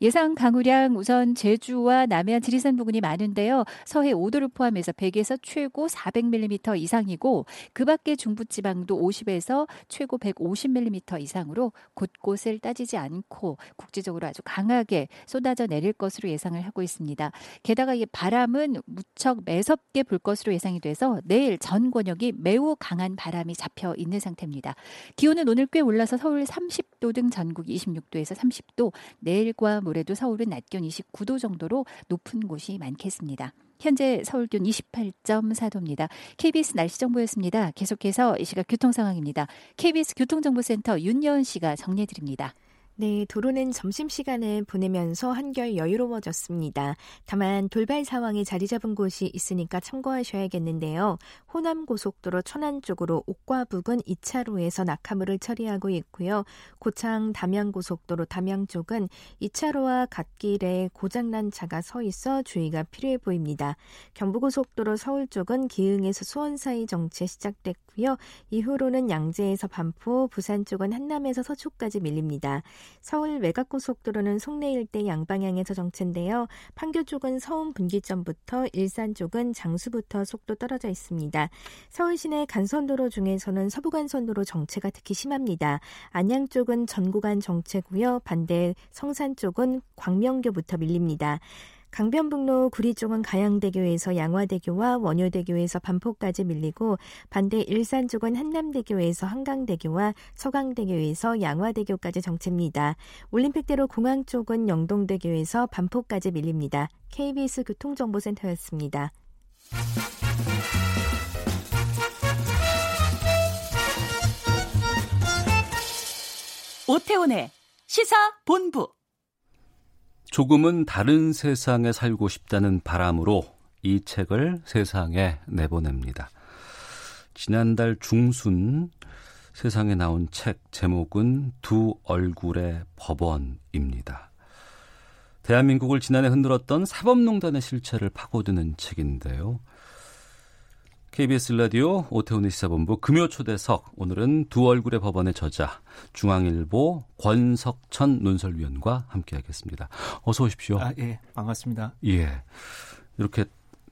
예상 강우량 우선 제주와 남해안 지리산 부근이 많은데요. 서해 5도를 포함해서 100에서 최고 400mm 이상이고 그 밖에 중부 지방도 50에서 최고 150mm 이상으로 곳곳을 따지지 않고 국지적으로 아주 강하게 쏟아져 내릴 것으로 예상을 하고 있습니다. 게다가 이 바람은 무척 매섭게 불 것으로 예상이 돼서 내일 전 권역이 매우 강한 바람이 잡혀 있는 상태입니다. 기온은 오늘 꽤 올라서 서울 30도 등 전국 26도에서 30도, 내일 과 모레도 서울은 낮 기온 29도 정도로 높은 곳이 많겠습니다. 현재 서울 기온 28.4도입니다. KBS 날씨 정보였습니다. 계속해서 이 시각 교통 상황입니다. KBS 교통정보센터 윤여은 씨가 정리해 드립니다. 네, 도로는 점심시간을 보내면서 한결 여유로워졌습니다. 다만 돌발 상황이 자리 잡은 곳이 있으니까 참고하셔야겠는데요. 호남고속도로 천안 쪽으로 옥과 부근 2차로에서 낙하물을 처리하고 있고요. 고창 담양고속도로 담양 쪽은 2차로와 갓길에 고장난 차가 서 있어 주의가 필요해 보입니다. 경부고속도로 서울 쪽은 기흥에서 수원 사이 정체 시작됐고요. 이후로는 양재에서 반포, 부산 쪽은 한남에서 서초까지 밀립니다. 서울 외곽고속도로는 송내 일대 양방향에서 정체인데요. 판교 쪽은 서운 분기점부터 일산 쪽은 장수부터 속도 떨어져 있습니다. 서울 시내 간선도로 중에서는 서부간선도로 정체가 특히 심합니다. 안양 쪽은 전구간 정체고요. 반대 성산 쪽은 광명교부터 밀립니다. 강변북로 구리 쪽은 가양대교에서 양화대교와 원효대교에서 반포까지 밀리고 반대 일산 쪽은 한남대교에서 한강대교와 서강대교에서 양화대교까지 정체입니다. 올림픽대로 공항 쪽은 영동대교에서 반포까지 밀립니다. KBS 교통정보센터였습니다. 오태훈의 시사 본부. 조금은 다른 세상에 살고 싶다는 바람으로 이 책을 세상에 내보냅니다. 지난달 중순 세상에 나온 책 제목은 두 얼굴의 법원입니다. 대한민국을 지난해 흔들었던 사법농단의 실체를 파고드는 책인데요. KBS 라디오 오태훈의 시사본부 금요 초대석 오늘은 두 얼굴의 법원의 저자 중앙일보 권석천 논설위원과 함께하겠습니다. 어서 오십시오. 아, 예, 반갑습니다. 예, 이렇게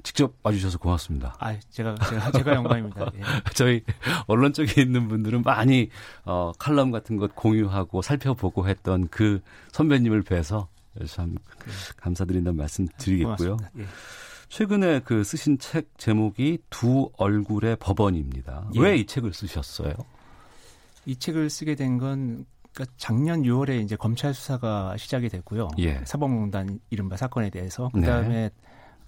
직접 와주셔서 고맙습니다. 아, 제가 제가, 제가 영광입니다. 예. 저희 언론 쪽에 있는 분들은 많이 어, 칼럼 같은 것 공유하고 살펴보고 했던 그 선배님을 뵈서 참 감사드린다는 말씀 드리겠고요. 예. 최근에 그 쓰신 책 제목이 두 얼굴의 법원입니다. 예. 왜이 책을 쓰셨어요? 이 책을 쓰게 된 건 그러니까 작년 6월에 이제 검찰 수사가 시작이 됐고요. 예. 사법농단 이른바 사건에 대해서 네. 그다음에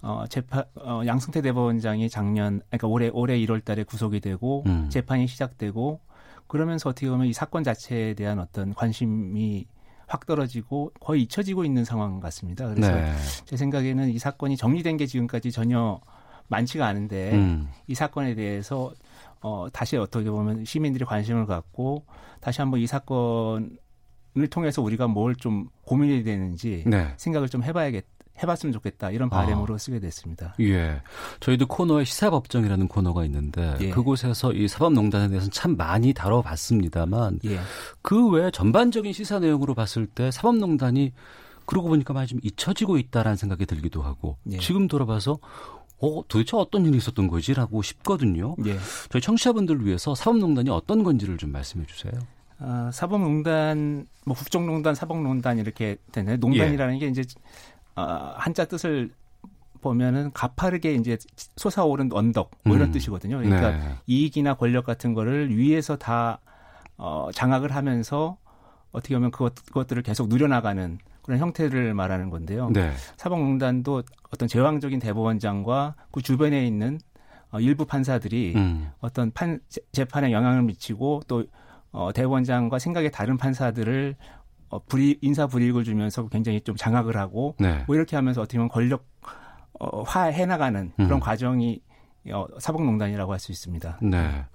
어 재판 어 양승태 대법원장이 작년 그러니까 올해 올해 1월 달에 구속이 되고 음. 재판이 시작되고 그러면서 어떻게 보면 이 사건 자체에 대한 어떤 관심이 확 떨어지고 거의 잊혀지고 있는 상황 같습니다. 그래서 네. 제 생각에는 이 사건이 정리된 게 지금까지 전혀 많지가 않은데 음. 이 사건에 대해서 어 다시 어떻게 보면 시민들이 관심을 갖고 다시 한번 이 사건을 통해서 우리가 뭘 좀 고민이 되는지 네. 생각을 좀 해봐야겠 해봤으면 좋겠다 이런 바람으로 쓰게 됐습니다. 예. 저희도 코너에 시사법정이라는 코너가 있는데 예. 그곳에서 이 사법농단에 대해서는 참 많이 다뤄봤습니다만 예. 그외 전반적인 시사 내용으로 봤을 때 사법농단이 그러고 보니까 많이 좀 잊혀지고 있다라는 생각이 들기도 하고 예. 지금 돌아봐서 어, 도대체 어떤 일이 있었던 거지라고 싶거든요. 예. 저희 청취자분들을 위해서 사법농단이 어떤 건지를 좀 말씀해 주세요. 아, 사법농단, 뭐 국정농단, 사법농단 이렇게 되네. 농단이라는 게 이제 아, 한자 뜻을 보면은 가파르게 이제 솟아오른 언덕 뭐 이런 음. 뜻이거든요. 그러니까 네. 이익이나 권력 같은 거를 위에서 다 어, 장악을 하면서 어떻게 보면 그것, 그것들을 계속 누려나가는 그런 형태를 말하는 건데요. 네. 사법농단도 어떤 제왕적인 대법원장과 그 주변에 있는 어, 일부 판사들이 음. 어떤 판 재- 재판에 영향을 미치고 또 어, 대법원장과 생각이 다른 판사들을 어, 불이 인사 불이익을 주면서 굉장히 좀 장악을 하고 네. 뭐 이렇게 하면서 어떻게 보면 권력 어, 화해 나가는 그런 음. 과정이 어, 사법농단이라고 할 수 있습니다. 네.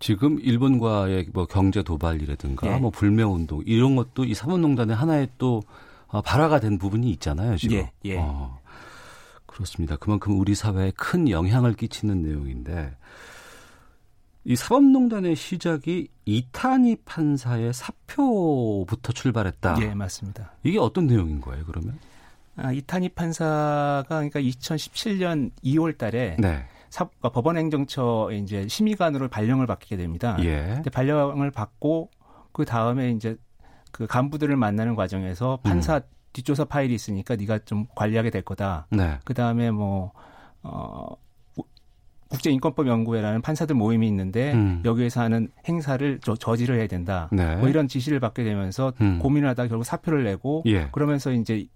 지금 일본과의 뭐 경제 도발이라든가 예. 뭐 불매 운동 이런 것도 이 사법농단의 하나의 또 어, 발화가 된 부분이 있잖아요, 지금. 예, 예. 어, 그렇습니다. 그만큼 우리 사회에 큰 영향을 끼치는 내용인데 이 사법농단의 시작이 이탄희 판사의 사표부터 출발했다. 예, 맞습니다. 이게 어떤 내용인 거예요, 그러면? 아, 이탄희 판사가 그러니까 2017년 2월 달에 네. 사, 그러니까 법원행정처에 이제 심의관으로 발령을 받게 됩니다. 예. 근데 발령을 받고 그 다음에 이제 그 간부들을 만나는 과정에서 판사 뒷조사 파일이 있으니까 네가 좀 관리하게 될 거다. 네. 그 다음에 뭐 어, 국제인권법 연구회라는 판사들 모임이 있는데 음. 여기에서 하는 행사를 저, 저지를 해야 된다. 네. 뭐 이런 지시를 받게 되면서 음. 고민하다가 결국 사표를 내고 예. 그러면서 이제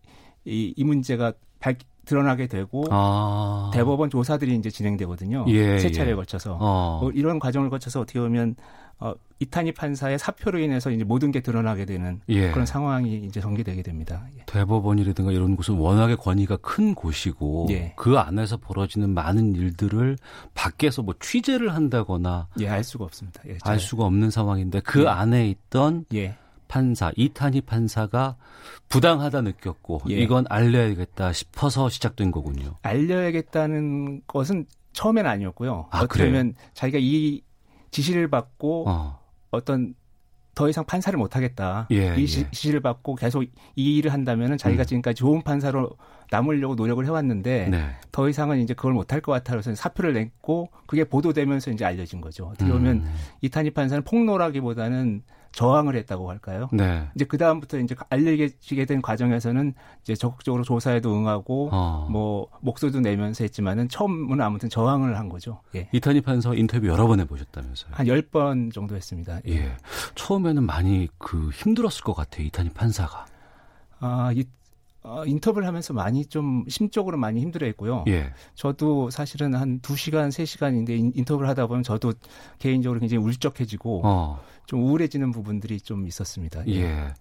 이, 이 문제가 발, 드러나게 되고 아. 대법원 조사들이 이제 진행되거든요. 예, 세 차례에 예. 걸쳐서 어. 뭐 이런 과정을 거쳐서 어떻게 보면 어, 이탄희 판사의 사표로 인해서 이제 모든 게 드러나게 되는 예. 그런 상황이 이제 전개되게 됩니다. 예. 대법원이라든가 이런 곳은 워낙에 권위가 큰 곳이고 예. 그 안에서 벌어지는 많은 일들을 밖에서 뭐 취재를 한다거나 예, 알 수가 없습니다. 예, 알 수가 없는 상황인데 그 예. 안에 있던 예. 판사 이탄희 판사가 부당하다 느꼈고 예. 이건 알려야겠다 싶어서 시작된 거군요. 알려야겠다는 것은 처음엔 아니었고요. 아, 보면 자기가 이 지시를 받고 어. 어떤 더 이상 판사를 못 하겠다. 예, 이 예. 시- 지시를 받고 계속 이 일을 한다면은 자기가 음. 지금까지 좋은 판사로 남으려고 노력을 해왔는데 네. 더 이상은 이제 그걸 못할 것 같아서 사표를 냈고 그게 보도되면서 이제 알려진 거죠. 어떻게 보면 음. 이탄희 판사는 폭로라기보다는 저항을 했다고 할까요? 네. 이제 그 다음부터 이제 알려지게 된 과정에서는 이제 적극적으로 조사에도 응하고 어. 뭐 목소리도 내면서 했지만은 처음은 아무튼 저항을 한 거죠. 예. 이탄희 판사 인터뷰 여러 번 해보셨다면서요? 한 10번 정도 했습니다. 예. 예. 처음에는 많이 그 힘들었을 것 같아요. 이탄희 판사가. 아, 이, 어, 인터뷰를 하면서 많이 좀 심적으로 많이 힘들어 했고요. 예. 저도 사실은 한 2시간, 3시간인데 인, 인터뷰를 하다 보면 저도 개인적으로 굉장히 울적해지고 어. 좀 우울해지는 부분들이 좀 있었습니다. 예.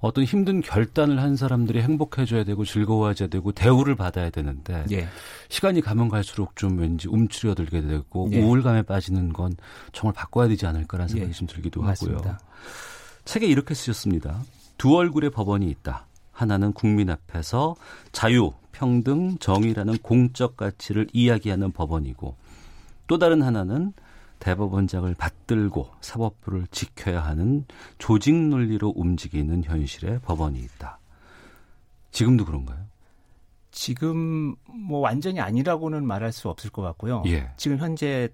어떤 힘든 결단을 한 사람들이 행복해져야 되고 즐거워져야 되고 대우를 받아야 되는데 예. 시간이 가면 갈수록 좀 왠지 움츠려들게 되고 예. 우울감에 빠지는 건 정말 바꿔야 되지 않을까라는 생각이 예. 좀 들기도 맞습니다. 하고요. 책에 이렇게 쓰셨습니다. 두 얼굴의 법원이 있다. 하나는 국민 앞에서 자유, 평등, 정의라는 공적 가치를 이야기하는 법원이고 또 다른 하나는 대법원장을 받들고 사법부를 지켜야 하는 조직 논리로 움직이는 현실의 법원이 있다. 지금도 그런가요? 지금 뭐 완전히 아니라고는 말할 수 없을 것 같고요. 예. 지금 현재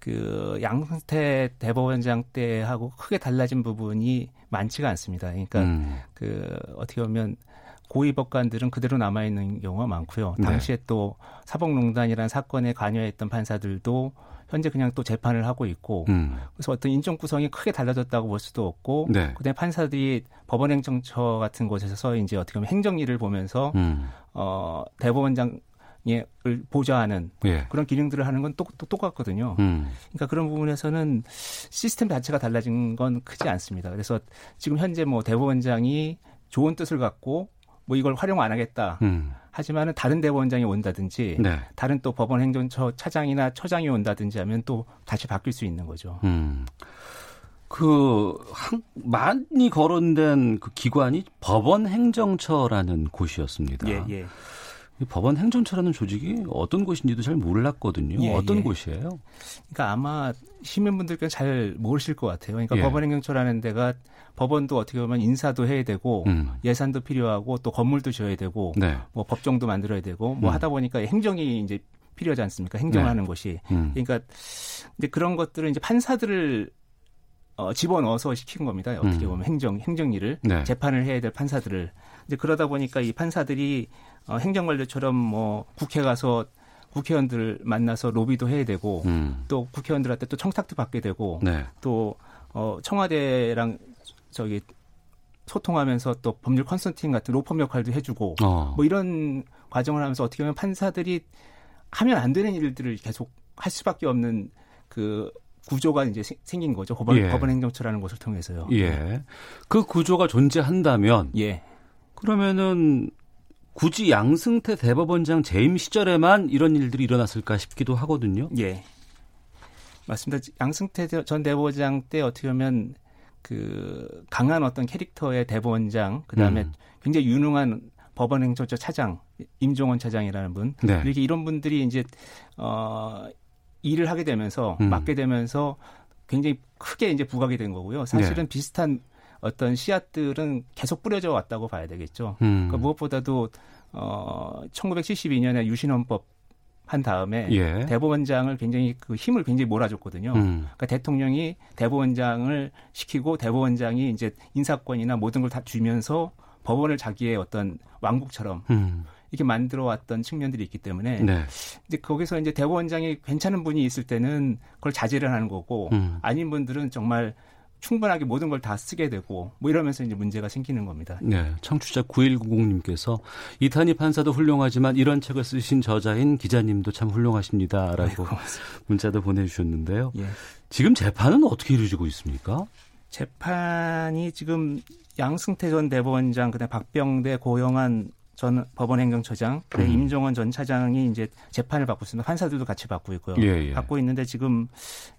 그 양승태 대법원장 때하고 크게 달라진 부분이 많지가 않습니다. 그러니까 음. 그 어떻게 보면 고위 법관들은 그대로 남아 있는 경우가 많고요. 네. 당시에 또 사법농단이라는 사건에 관여했던 판사들도 현재 그냥 또 재판을 하고 있고 음. 그래서 어떤 인적 구성이 크게 달라졌다고 볼 수도 없고 네. 그다음에 판사들이 법원행정처 같은 곳에서 이제 어떻게 보면 행정일을 보면서 음. 어 대법원장 을 보좌하는 예. 그런 기능들을 하는 건 또, 또 똑같거든요. 음. 그러니까 그런 부분에서는 시스템 자체가 달라진 건 크지 않습니다. 그래서 지금 현재 뭐 대법원장이 좋은 뜻을 갖고 뭐 이걸 활용 안 하겠다. 음. 하지만은 다른 대법원장이 온다든지 네. 다른 또 법원 행정처 차장이나 처장이 온다든지 하면 또 다시 바뀔 수 있는 거죠. 음. 그, 한, 많이 거론된 그 기관이 법원 행정처라는 곳이었습니다. 예, 예. 이 법원 행정처라는 조직이 어떤 곳인지도 잘 몰랐거든요. 예, 어떤 예. 곳이에요? 그러니까 아마 시민분들께는 잘 모르실 것 같아요. 그러니까 예. 법원 행정처라는 데가 법원도 어떻게 보면 인사도 해야 되고 음. 예산도 필요하고 또 건물도 지어야 되고 네. 뭐 법정도 만들어야 되고 뭐 음. 하다 보니까 행정이 이제 필요하지 않습니까? 행정하는 네. 곳이. 음. 그러니까 이제 그런 것들을 이제 판사들을 어, 집어넣어서 시킨 겁니다. 어떻게 음. 보면 행정 행정 일을 네. 재판을 해야 될 판사들을 이제 그러다 보니까 이 판사들이 어, 행정관료처럼 뭐 국회 가서 국회의원들 만나서 로비도 해야 되고 음. 또 국회의원들한테 또 청탁도 받게 되고 네. 또 어, 청와대랑 저기 소통하면서 또 법률 컨설팅 같은 로펌 역할도 해주고 어. 뭐 이런 과정을 하면서 어떻게 보면 판사들이 하면 안 되는 일들을 계속 할 수밖에 없는 그 구조가 이제 생- 생긴 거죠. 법원, 예. 법원 행정처라는 곳을 통해서요. 예. 그 구조가 존재한다면 예. 그러면은 굳이 양승태 대법원장 재임 시절에만 이런 일들이 일어났을까 싶기도 하거든요. 예. 맞습니다. 양승태 대- 전 대법원장 때 어떻게 보면 그 강한 어떤 캐릭터의 대법원장, 그 다음에 음. 굉장히 유능한 법원 행정처 차장, 임종원 차장이라는 분, 네. 이렇게 이런 분들이 이제 어 일을 하게 되면서 음. 맡게 되면서 굉장히 크게 이제 부각이 된 거고요. 사실은 네. 비슷한 어떤 씨앗들은 계속 뿌려져 왔다고 봐야 되겠죠. 음. 그러니까 무엇보다도 어 1972년에 유신헌법 한 다음에 예. 대법원장을 굉장히 그 힘을 굉장히 몰아줬거든요. 음. 그러니까 대통령이 대법원장을 시키고 대법원장이 이제 인사권이나 모든 걸 다 주면서 법원을 자기의 어떤 왕국처럼 음. 이렇게 만들어 왔던 측면들이 있기 때문에 네. 이제 거기서 이제 대법원장이 괜찮은 분이 있을 때는 그걸 자제를 하는 거고 음. 아닌 분들은 정말 충분하게 모든 걸 다 쓰게 되고 뭐 이러면서 이제 문제가 생기는 겁니다. 네, 청취자 9190님께서 이탄희 판사도 훌륭하지만 이런 책을 쓰신 저자인 기자님도 참 훌륭하십니다라고 문자도 보내주셨는데요. 예. 지금 재판은 어떻게 이루어지고 있습니까? 재판이 지금 양승태 전 대법원장, 그다음 박병대, 고영한 전 법원행정처장, 음. 임종원 전 차장이 이제 재판을 받고 있습니다. 판사들도 같이 받고 있고요. 예, 예. 받고 있는데 지금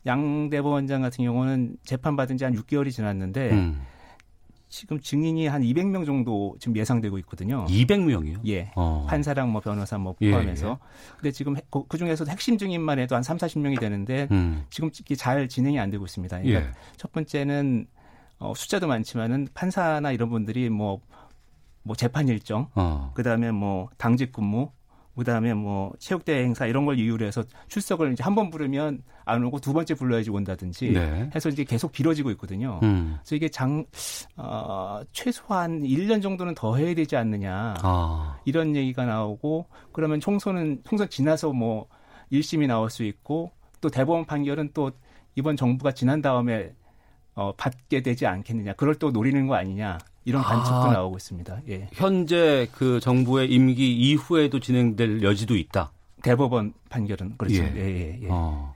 양 대법원장 같은 경우는 재판 받은 지 한 6개월이 지났는데 음. 지금 증인이 한 200명 정도 지금 예상되고 있거든요. 200명이요? 예. 어. 판사랑 뭐 변호사 뭐 예, 포함해서. 예. 근데 지금 그 중에서도 핵심 증인만 해도 한 3, 40명이 되는데 음. 지금 잘 진행이 안 되고 있습니다. 그러니까 예. 첫 번째는 어, 숫자도 많지만은 판사나 이런 분들이 뭐, 뭐 재판 일정, 어. 그 다음에 뭐 당직 근무, 그 다음에 뭐 체육대회 행사 이런 걸 이유로 해서 출석을 이제 한 번 부르면 안 오고 두 번째 불러야지 온다든지 네. 해서 이제 계속 길어지고 있거든요. 음. 그래서 이게 장, 어, 최소한 1년 정도는 더 해야 되지 않느냐. 아. 이런 얘기가 나오고 그러면 총선은 총선 지나서 뭐 1심이 나올 수 있고 또 대법원 판결은 또 이번 정부가 지난 다음에 어, 받게 되지 않겠느냐. 그걸 또 노리는 거 아니냐. 이런 관측도 아. 나오고 있습니다. 예. 현재 그 정부의 임기 이후에도 진행될 여지도 있다. 대법원 판결은 그렇죠. 예. 예, 예, 예. 어.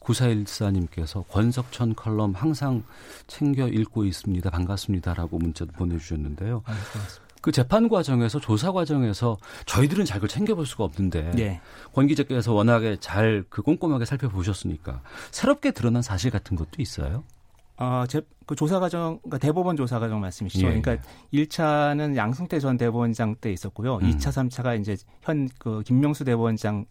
9414님께서 권석천 컬럼 항상 챙겨 읽고 있습니다. 반갑습니다라고 문자도 보내주셨는데요. 아, 고맙습니다. 그 재판 과정에서 조사 과정에서 저희들은 잘 그걸 챙겨볼 수가 없는데 예. 권 기자께서 워낙에 잘 그 꼼꼼하게 살펴보셨으니까 새롭게 드러난 사실 같은 것도 있어요. 어, 제, 그 조사 과정, 그러니까 대법원 조사 과정 말씀이시죠. 예, 그러니까 1차는 양승태 전 대법원장 때 있었고요. 음. 2차, 3차가 이제 현 그 김명수 대법원장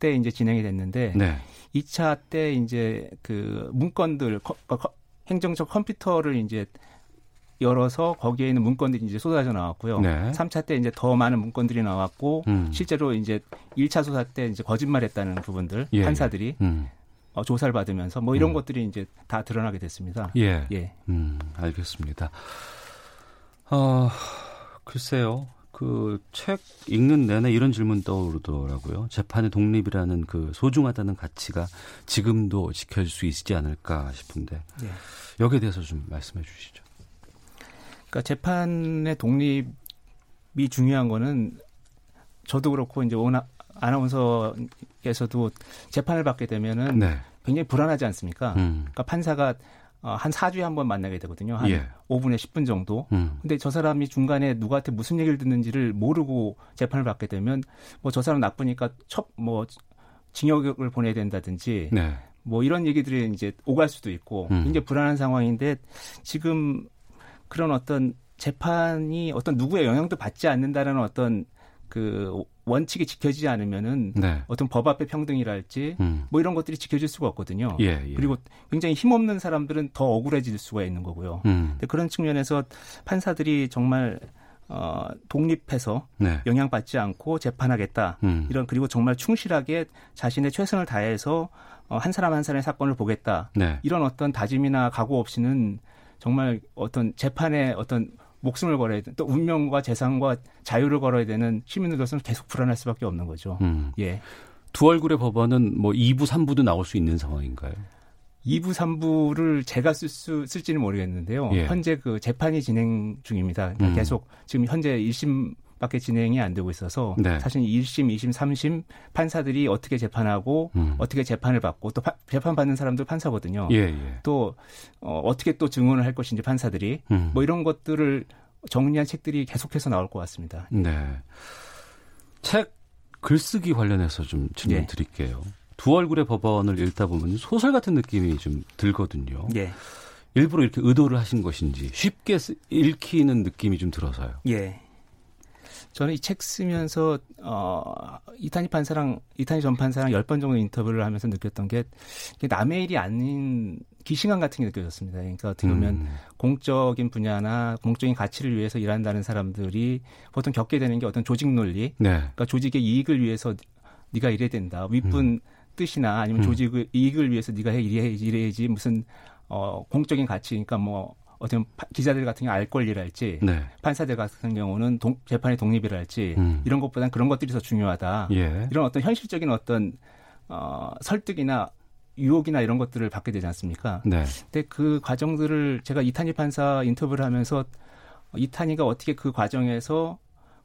때 이제 진행이 됐는데 네. 2차 때 이제 그 문건들 커- 커- 행정적 컴퓨터를 이제 열어서 거기에 있는 문건들이 이제 쏟아져 나왔고요. 네. 3차 때 이제 더 많은 문건들이 나왔고 음. 실제로 이제 1차 조사 때 이제 거짓말했다는 부분들 예, 판사들이 음. 어, 조사를 받으면서 뭐 이런 음. 것들이 이제 다 드러나게 됐습니다. 예. 예. 음, 알겠습니다. 어, 글쎄요. 그 책 읽는 내내 이런 질문 떠오르더라고요. 재판의 독립이라는 그 소중하다는 가치가 지금도 지켜질 수 있지 않을까 싶은데 예. 여기에 대해서 좀 말씀해 주시죠. 그러니까 재판의 독립이 중요한 거는 저도 그렇고 이제 온 아- 아나운서께서도 재판을 받게 되면은 네. 굉장히 불안하지 않습니까? 음. 그러니까 판사가 어, 한 4주에 한 번 만나게 되거든요. 한 예. 5분에 10분 정도. 음. 근데 저 사람이 중간에 누구한테 무슨 얘기를 듣는지를 모르고 재판을 받게 되면 뭐 저 사람 나쁘니까 첩뭐 징역을 보내야 된다든지 네. 뭐 이런 얘기들이 이제 오갈 수도 있고 음. 굉장히 불안한 상황인데 지금 그런 어떤 재판이 어떤 누구의 영향도 받지 않는다는 어떤 그 원칙이 지켜지지 않으면은 네. 어떤 법 앞의 평등이랄지 음. 뭐 이런 것들이 지켜질 수가 없거든요. 예, 예. 그리고 굉장히 힘없는 사람들은 더 억울해질 수가 있는 거고요. 음. 근데 그런 측면에서 판사들이 정말 어, 독립해서 네. 영향받지 않고 재판하겠다. 음. 이런 그리고 정말 충실하게 자신의 최선을 다해서 어, 한 사람 한 사람의 사건을 보겠다. 네. 이런 어떤 다짐이나 각오 없이는 정말 어떤 재판에 어떤 목숨을 걸어야 돼. 또 운명과 재산과 자유를 걸어야 되는 시민으로서는 계속 불안할 수밖에 없는 거죠. 음. 예. 두 얼굴의 법원은 뭐 2부, 3부도 나올 수 있는 상황인가요? 2부, 3부를 제가 쓸 수, 쓸지는 모르겠는데요. 예. 현재 그 재판이 진행 중입니다. 그러니까 음. 계속 지금 현재 1심 밖에 진행이 안 되고 있어서 네. 사실 1심, 2심, 3심 판사들이 어떻게 재판하고 음. 어떻게 재판을 받고 또 파- 재판 받는 사람도 판사거든요. 예, 예. 또 어, 어떻게 또 증언을 할 것인지 판사들이 음. 뭐 이런 것들을 정리한 책들이 계속해서 나올 것 같습니다. 네. 책 글쓰기 관련해서 좀 질문 예. 드릴게요. 두 얼굴의 법원을 읽다 보면 소설 같은 느낌이 좀 들거든요. 예. 일부러 이렇게 의도를 하신 것인지 쉽게 쓰- 읽히는 느낌이 좀 들어서요. 예. 저는 이 책 쓰면서 어 이탄희 판사랑 이탄희 전 판사랑 열번 정도 인터뷰를 하면서 느꼈던 게 남의 일이 아닌 기시감 같은 게 느껴졌습니다. 그러니까 어떻게 보면 음. 공적인 분야나 공적인 가치를 위해서 일한다는 사람들이 보통 겪게 되는 게 어떤 조직 논리, 네. 그러니까 조직의 이익을 위해서 네가 이래야 된다. 윗분 뜻이나 아니면 음. 조직의 이익을 위해서 네가 해 이래야지 이래야지 무슨 어 공적인 가치, 그러니까 뭐 어떤 파- 기자들 같은 경우 알 권리랄지 네. 판사들 같은 경우는 동- 재판의 독립이랄지 음. 이런 것보다는 그런 것들이 더 중요하다. 예. 이런 어떤 현실적인 어떤 어, 설득이나 유혹이나 이런 것들을 받게 되지 않습니까? 네. 근데 그 과정들을 제가 이탄희 판사 인터뷰를 하면서 이탄희가 어떻게 그 과정에서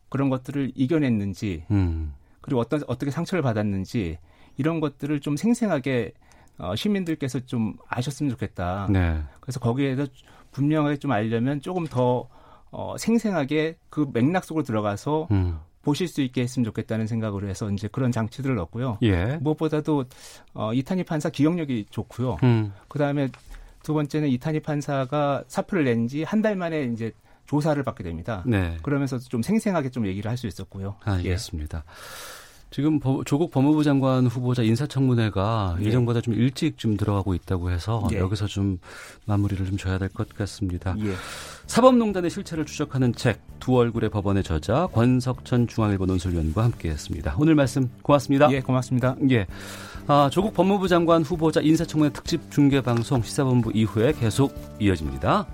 그런 것들을 이겨냈는지 음. 그리고 어떤 어떻게 상처를 받았는지 이런 것들을 좀 생생하게 어, 시민들께서 좀 아셨으면 좋겠다. 네. 그래서 거기에 대해서 분명하게 좀 알려면 조금 더 어, 생생하게 그 맥락 속으로 들어가서 음. 보실 수 있게 했으면 좋겠다는 생각으로 해서 이제 그런 장치들을 넣었고요. 예. 무엇보다도 어, 이탄희 판사 기억력이 좋고요. 음. 그 다음에 두 번째는 이탄희 판사가 사표를 낸 지 한 달 만에 이제 조사를 받게 됩니다. 네. 그러면서 좀 생생하게 좀 얘기를 할 수 있었고요. 예. 알겠습니다. 지금 법- 조국 법무부 장관 후보자 인사청문회가 예. 예정보다 좀 일찍 좀 들어가고 있다고 해서 예. 여기서 좀 마무리를 좀 줘야 될 것 같습니다. 예. 사법농단의 실체를 추적하는 책 두 얼굴의 법원의 저자 권석천 중앙일보 논설위원과 함께했습니다. 오늘 말씀 고맙습니다. 예, 고맙습니다. 예. 아, 조국 법무부 장관 후보자 인사청문회 특집 중계 방송 시사본부 이후에 계속 이어집니다.